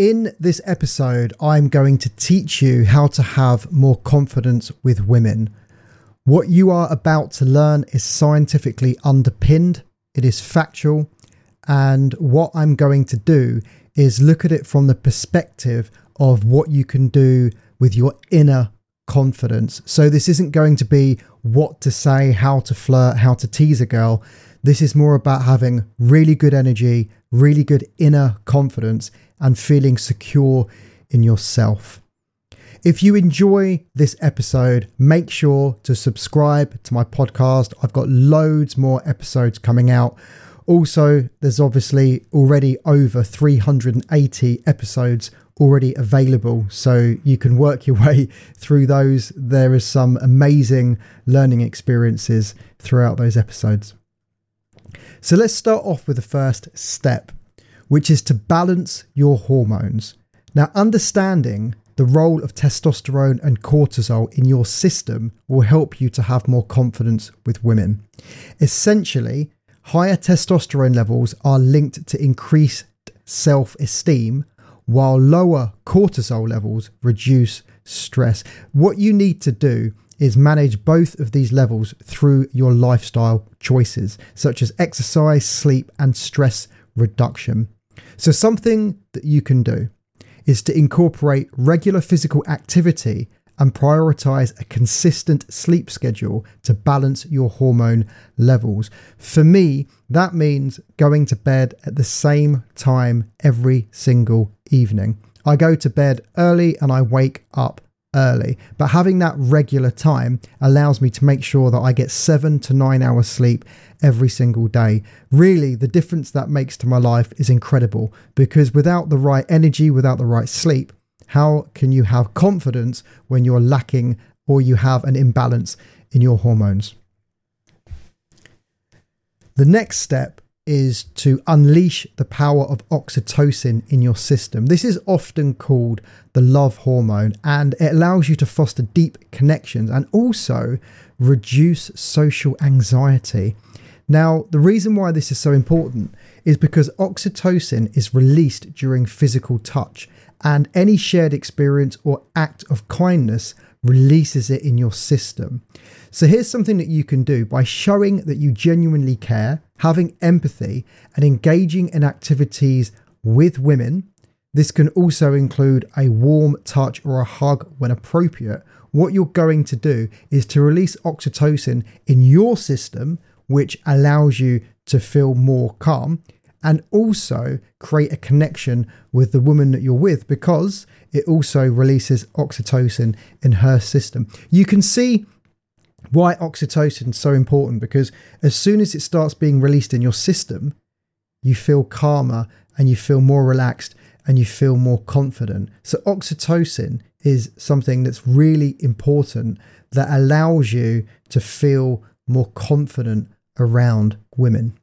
In this episode, I'm going to teach you how to have more confidence with women. What you are about to learn is scientifically underpinned, it is factual, and what I'm going to do is look at it from the perspective of what you can do with your inner confidence. So, this isn't going to be what to say, how to flirt, how to tease a girl. This is more about having really good energy, really good inner confidence, and feeling secure in yourself. If you enjoy this episode, make sure to subscribe to my podcast. I've got loads more episodes coming out. Also, there's obviously already over 380 episodes already available, so you can work your way through those. There is some amazing learning experiences throughout those episodes. So let's start off with the first step, which is to balance your hormones. Now, understanding the role of testosterone and cortisol in your system will help you to have more confidence with women. Essentially, higher testosterone levels are linked to increased self esteem, while lower cortisol levels reduce stress. What you need to do is manage both of these levels through your lifestyle choices, such as exercise, sleep, and stress reduction. So, something that you can do is to incorporate regular physical activity and prioritize a consistent sleep schedule to balance your hormone levels. For me, that means going to bed at the same time every single evening. I go to bed early and I wake up early. But having that regular time allows me to make sure that I get seven to nine hours sleep every single day. Really, the difference that makes to my life is incredible because without the right energy, without the right sleep, how can you have confidence when you're lacking or you have an imbalance in your hormones? The next step is to unleash the power of oxytocin in your system. This is often called the love hormone and it allows you to foster deep connections and also reduce social anxiety. Now, the reason why this is so important is because oxytocin is released during physical touch, and any shared experience or act of kindness releases it in your system. So, here's something that you can do by showing that you genuinely care, having empathy, and engaging in activities with women. This can also include a warm touch or a hug when appropriate. What you're going to do is to release oxytocin in your system, which allows you to feel more calm and also create a connection with the woman that you're with because it also releases oxytocin in her system. You can see why oxytocin is so important because as soon as it starts being released in your system, you feel calmer and you feel more relaxed and you feel more confident. So, oxytocin is something that's really important that allows you to feel more confident around women.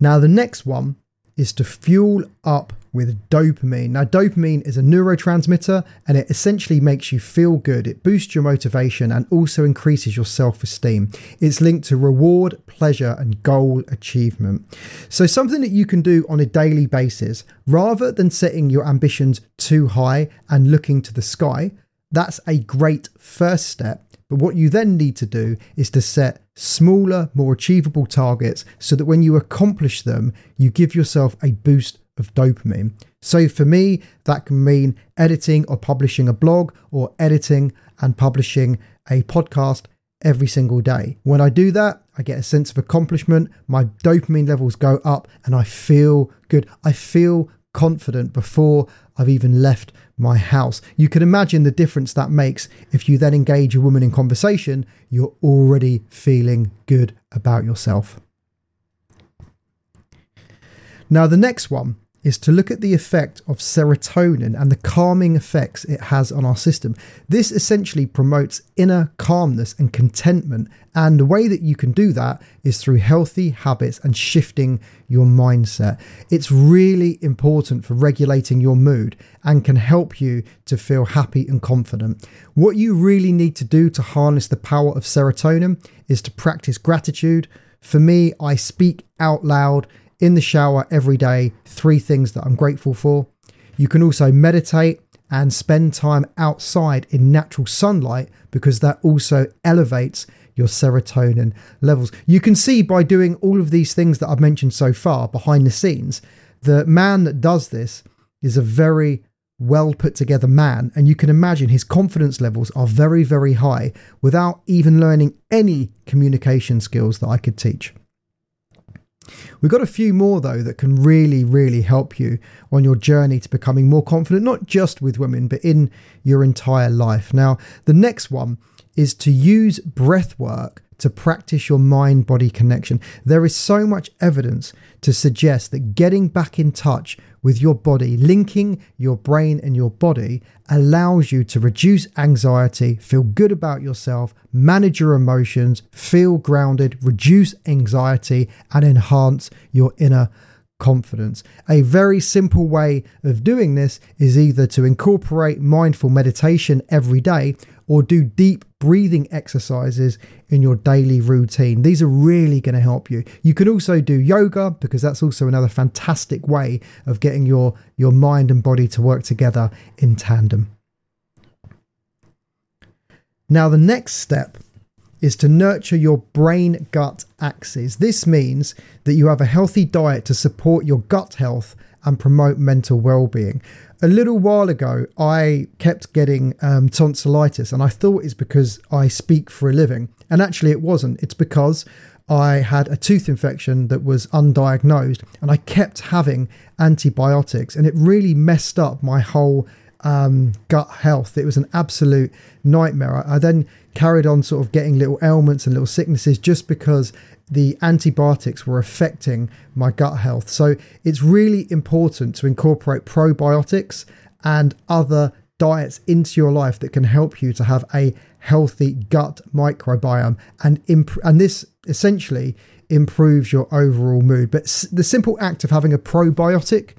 Now, the next one is to fuel up with dopamine. Now, dopamine is a neurotransmitter and it essentially makes you feel good. It boosts your motivation and also increases your self esteem. It's linked to reward, pleasure, and goal achievement. So, something that you can do on a daily basis rather than setting your ambitions too high and looking to the sky. That's a great first step. But what you then need to do is to set smaller, more achievable targets so that when you accomplish them, you give yourself a boost of dopamine. So for me, that can mean editing or publishing a blog or editing and publishing a podcast every single day. When I do that, I get a sense of accomplishment, my dopamine levels go up, and I feel good. I feel confident before I've even left my house. You can imagine the difference that makes if you then engage a woman in conversation, you're already feeling good about yourself. Now, the next one is to look at the effect of serotonin and the calming effects it has on our system. This essentially promotes inner calmness and contentment, and the way that you can do that is through healthy habits and shifting your mindset. It's really important for regulating your mood and can help you to feel happy and confident. What you really need to do to harness the power of serotonin is to practice gratitude. For me, I speak out loud in the shower every day, three things that I'm grateful for. You can also meditate and spend time outside in natural sunlight because that also elevates your serotonin levels. You can see by doing all of these things that I've mentioned so far behind the scenes, the man that does this is a very well put together man, and you can imagine his confidence levels are very, very high without even learning any communication skills that I could teach. We've got a few more though that can really, really help you on your journey to becoming more confident, not just with women, but in your entire life. Now, the next one is to use breath work to practice your mind body connection. There is so much evidence to suggest that getting back in touch with your body, linking your brain and your body, allows you to reduce anxiety, feel good about yourself, manage your emotions, feel grounded, reduce anxiety, and enhance your inner confidence. A very simple way of doing this is either to incorporate mindful meditation every day or do deep breathing exercises in your daily routine. These are really going to help you. You can also do yoga because that's also another fantastic way of getting your your mind and body to work together in tandem. Now the next step is to nurture your brain gut axis. This means that you have a healthy diet to support your gut health and promote mental well-being. A little while ago, I kept getting um, tonsillitis, and I thought it's because I speak for a living. And actually, it wasn't. It's because I had a tooth infection that was undiagnosed, and I kept having antibiotics, and it really messed up my whole um, gut health. It was an absolute nightmare. I, I then carried on sort of getting little ailments and little sicknesses just because the antibiotics were affecting my gut health. So it's really important to incorporate probiotics and other diets into your life that can help you to have a healthy gut microbiome and imp- and this essentially improves your overall mood but s- the simple act of having a probiotic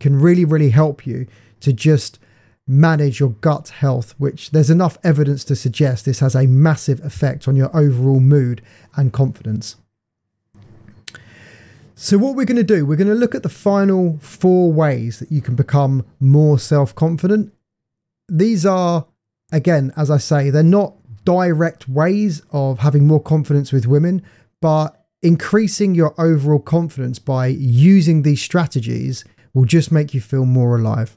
can really really help you to just manage your gut health which there's enough evidence to suggest this has a massive effect on your overall mood and confidence so, what we're going to do, we're going to look at the final four ways that you can become more self confident. These are, again, as I say, they're not direct ways of having more confidence with women, but increasing your overall confidence by using these strategies will just make you feel more alive.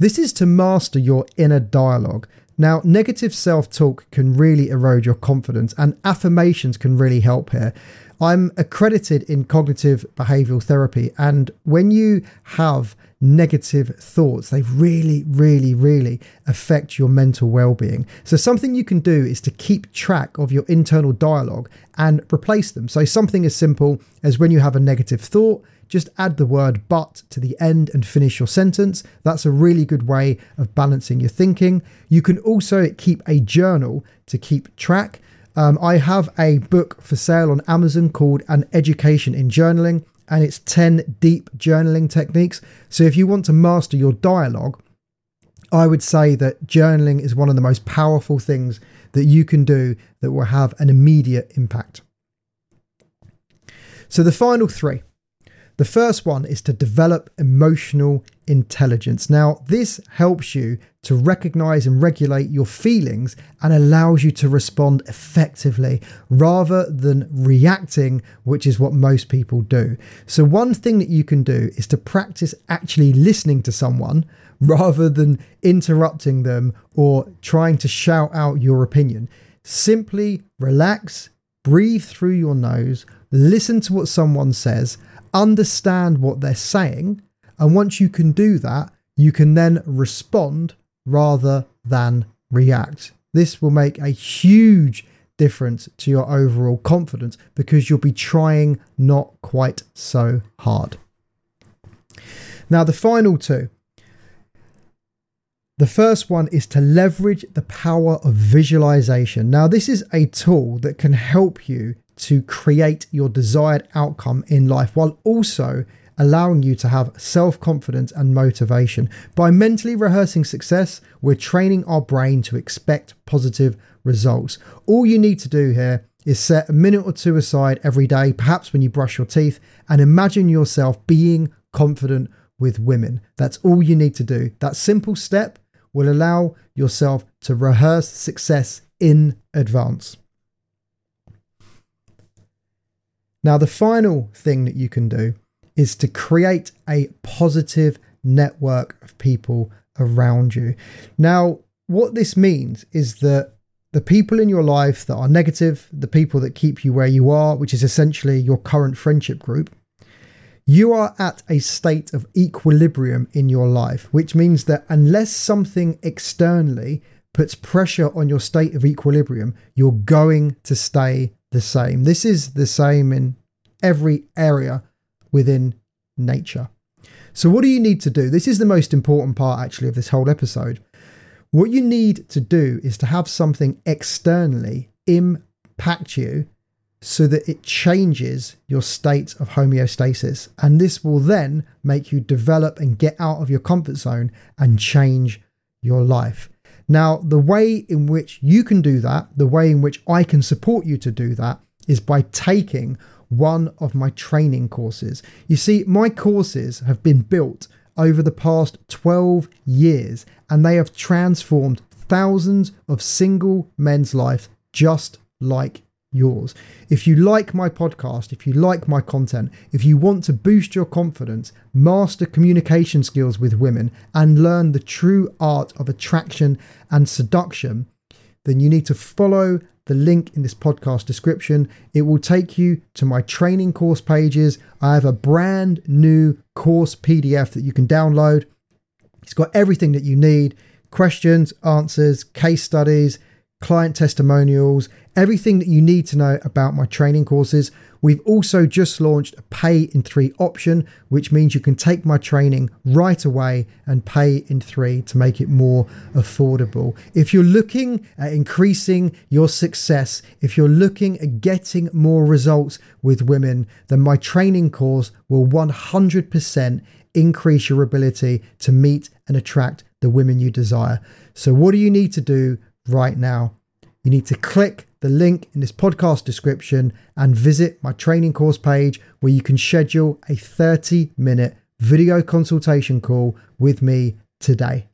This is to master your inner dialogue. Now, negative self talk can really erode your confidence, and affirmations can really help here. I'm accredited in cognitive behavioral therapy. And when you have negative thoughts, they really, really, really affect your mental well being. So, something you can do is to keep track of your internal dialogue and replace them. So, something as simple as when you have a negative thought, just add the word but to the end and finish your sentence. That's a really good way of balancing your thinking. You can also keep a journal to keep track. Um, I have a book for sale on Amazon called An Education in Journaling, and it's 10 deep journaling techniques. So if you want to master your dialogue, I would say that journaling is one of the most powerful things that you can do that will have an immediate impact. So the final three the first one is to develop emotional intelligence. Now, this helps you to recognize and regulate your feelings and allows you to respond effectively rather than reacting, which is what most people do. So, one thing that you can do is to practice actually listening to someone rather than interrupting them or trying to shout out your opinion. Simply relax, breathe through your nose, listen to what someone says understand what they're saying. And once you can do that, you can then respond rather than react. This will make a huge difference to your overall confidence because you'll be trying not quite so hard. Now, the final two. The first one is to leverage the power of visualization. Now, this is a tool that can help you to create your desired outcome in life while also allowing you to have self confidence and motivation. By mentally rehearsing success, we're training our brain to expect positive results. All you need to do here is set a minute or two aside every day, perhaps when you brush your teeth, and imagine yourself being confident with women. That's all you need to do. That simple step will allow yourself to rehearse success in advance. Now, the final thing that you can do is to create a positive network of people around you. Now, what this means is that the people in your life that are negative, the people that keep you where you are, which is essentially your current friendship group, you are at a state of equilibrium in your life, which means that unless something externally puts pressure on your state of equilibrium, you're going to stay the same. This is the same in every area within nature. So, what do you need to do? This is the most important part, actually, of this whole episode. What you need to do is to have something externally impact you so that it changes your state of homeostasis. And this will then make you develop and get out of your comfort zone and change your life. Now, the way in which you can do that, the way in which I can support you to do that, is by taking one of my training courses. You see, my courses have been built over the past 12 years and they have transformed thousands of single men's lives just like yours. If you like my podcast, if you like my content, if you want to boost your confidence, master communication skills with women, and learn the true art of attraction and seduction, then you need to follow the link in this podcast description. It will take you to my training course pages. I have a brand new course PDF that you can download. It's got everything that you need questions, answers, case studies, client testimonials, everything that you need to know about my training courses. We've also just launched a pay in three option, which means you can take my training right away and pay in three to make it more affordable. If you're looking at increasing your success, if you're looking at getting more results with women, then my training course will 100% increase your ability to meet and attract the women you desire. So, what do you need to do right now? You need to click the link in this podcast description and visit my training course page where you can schedule a 30 minute video consultation call with me today.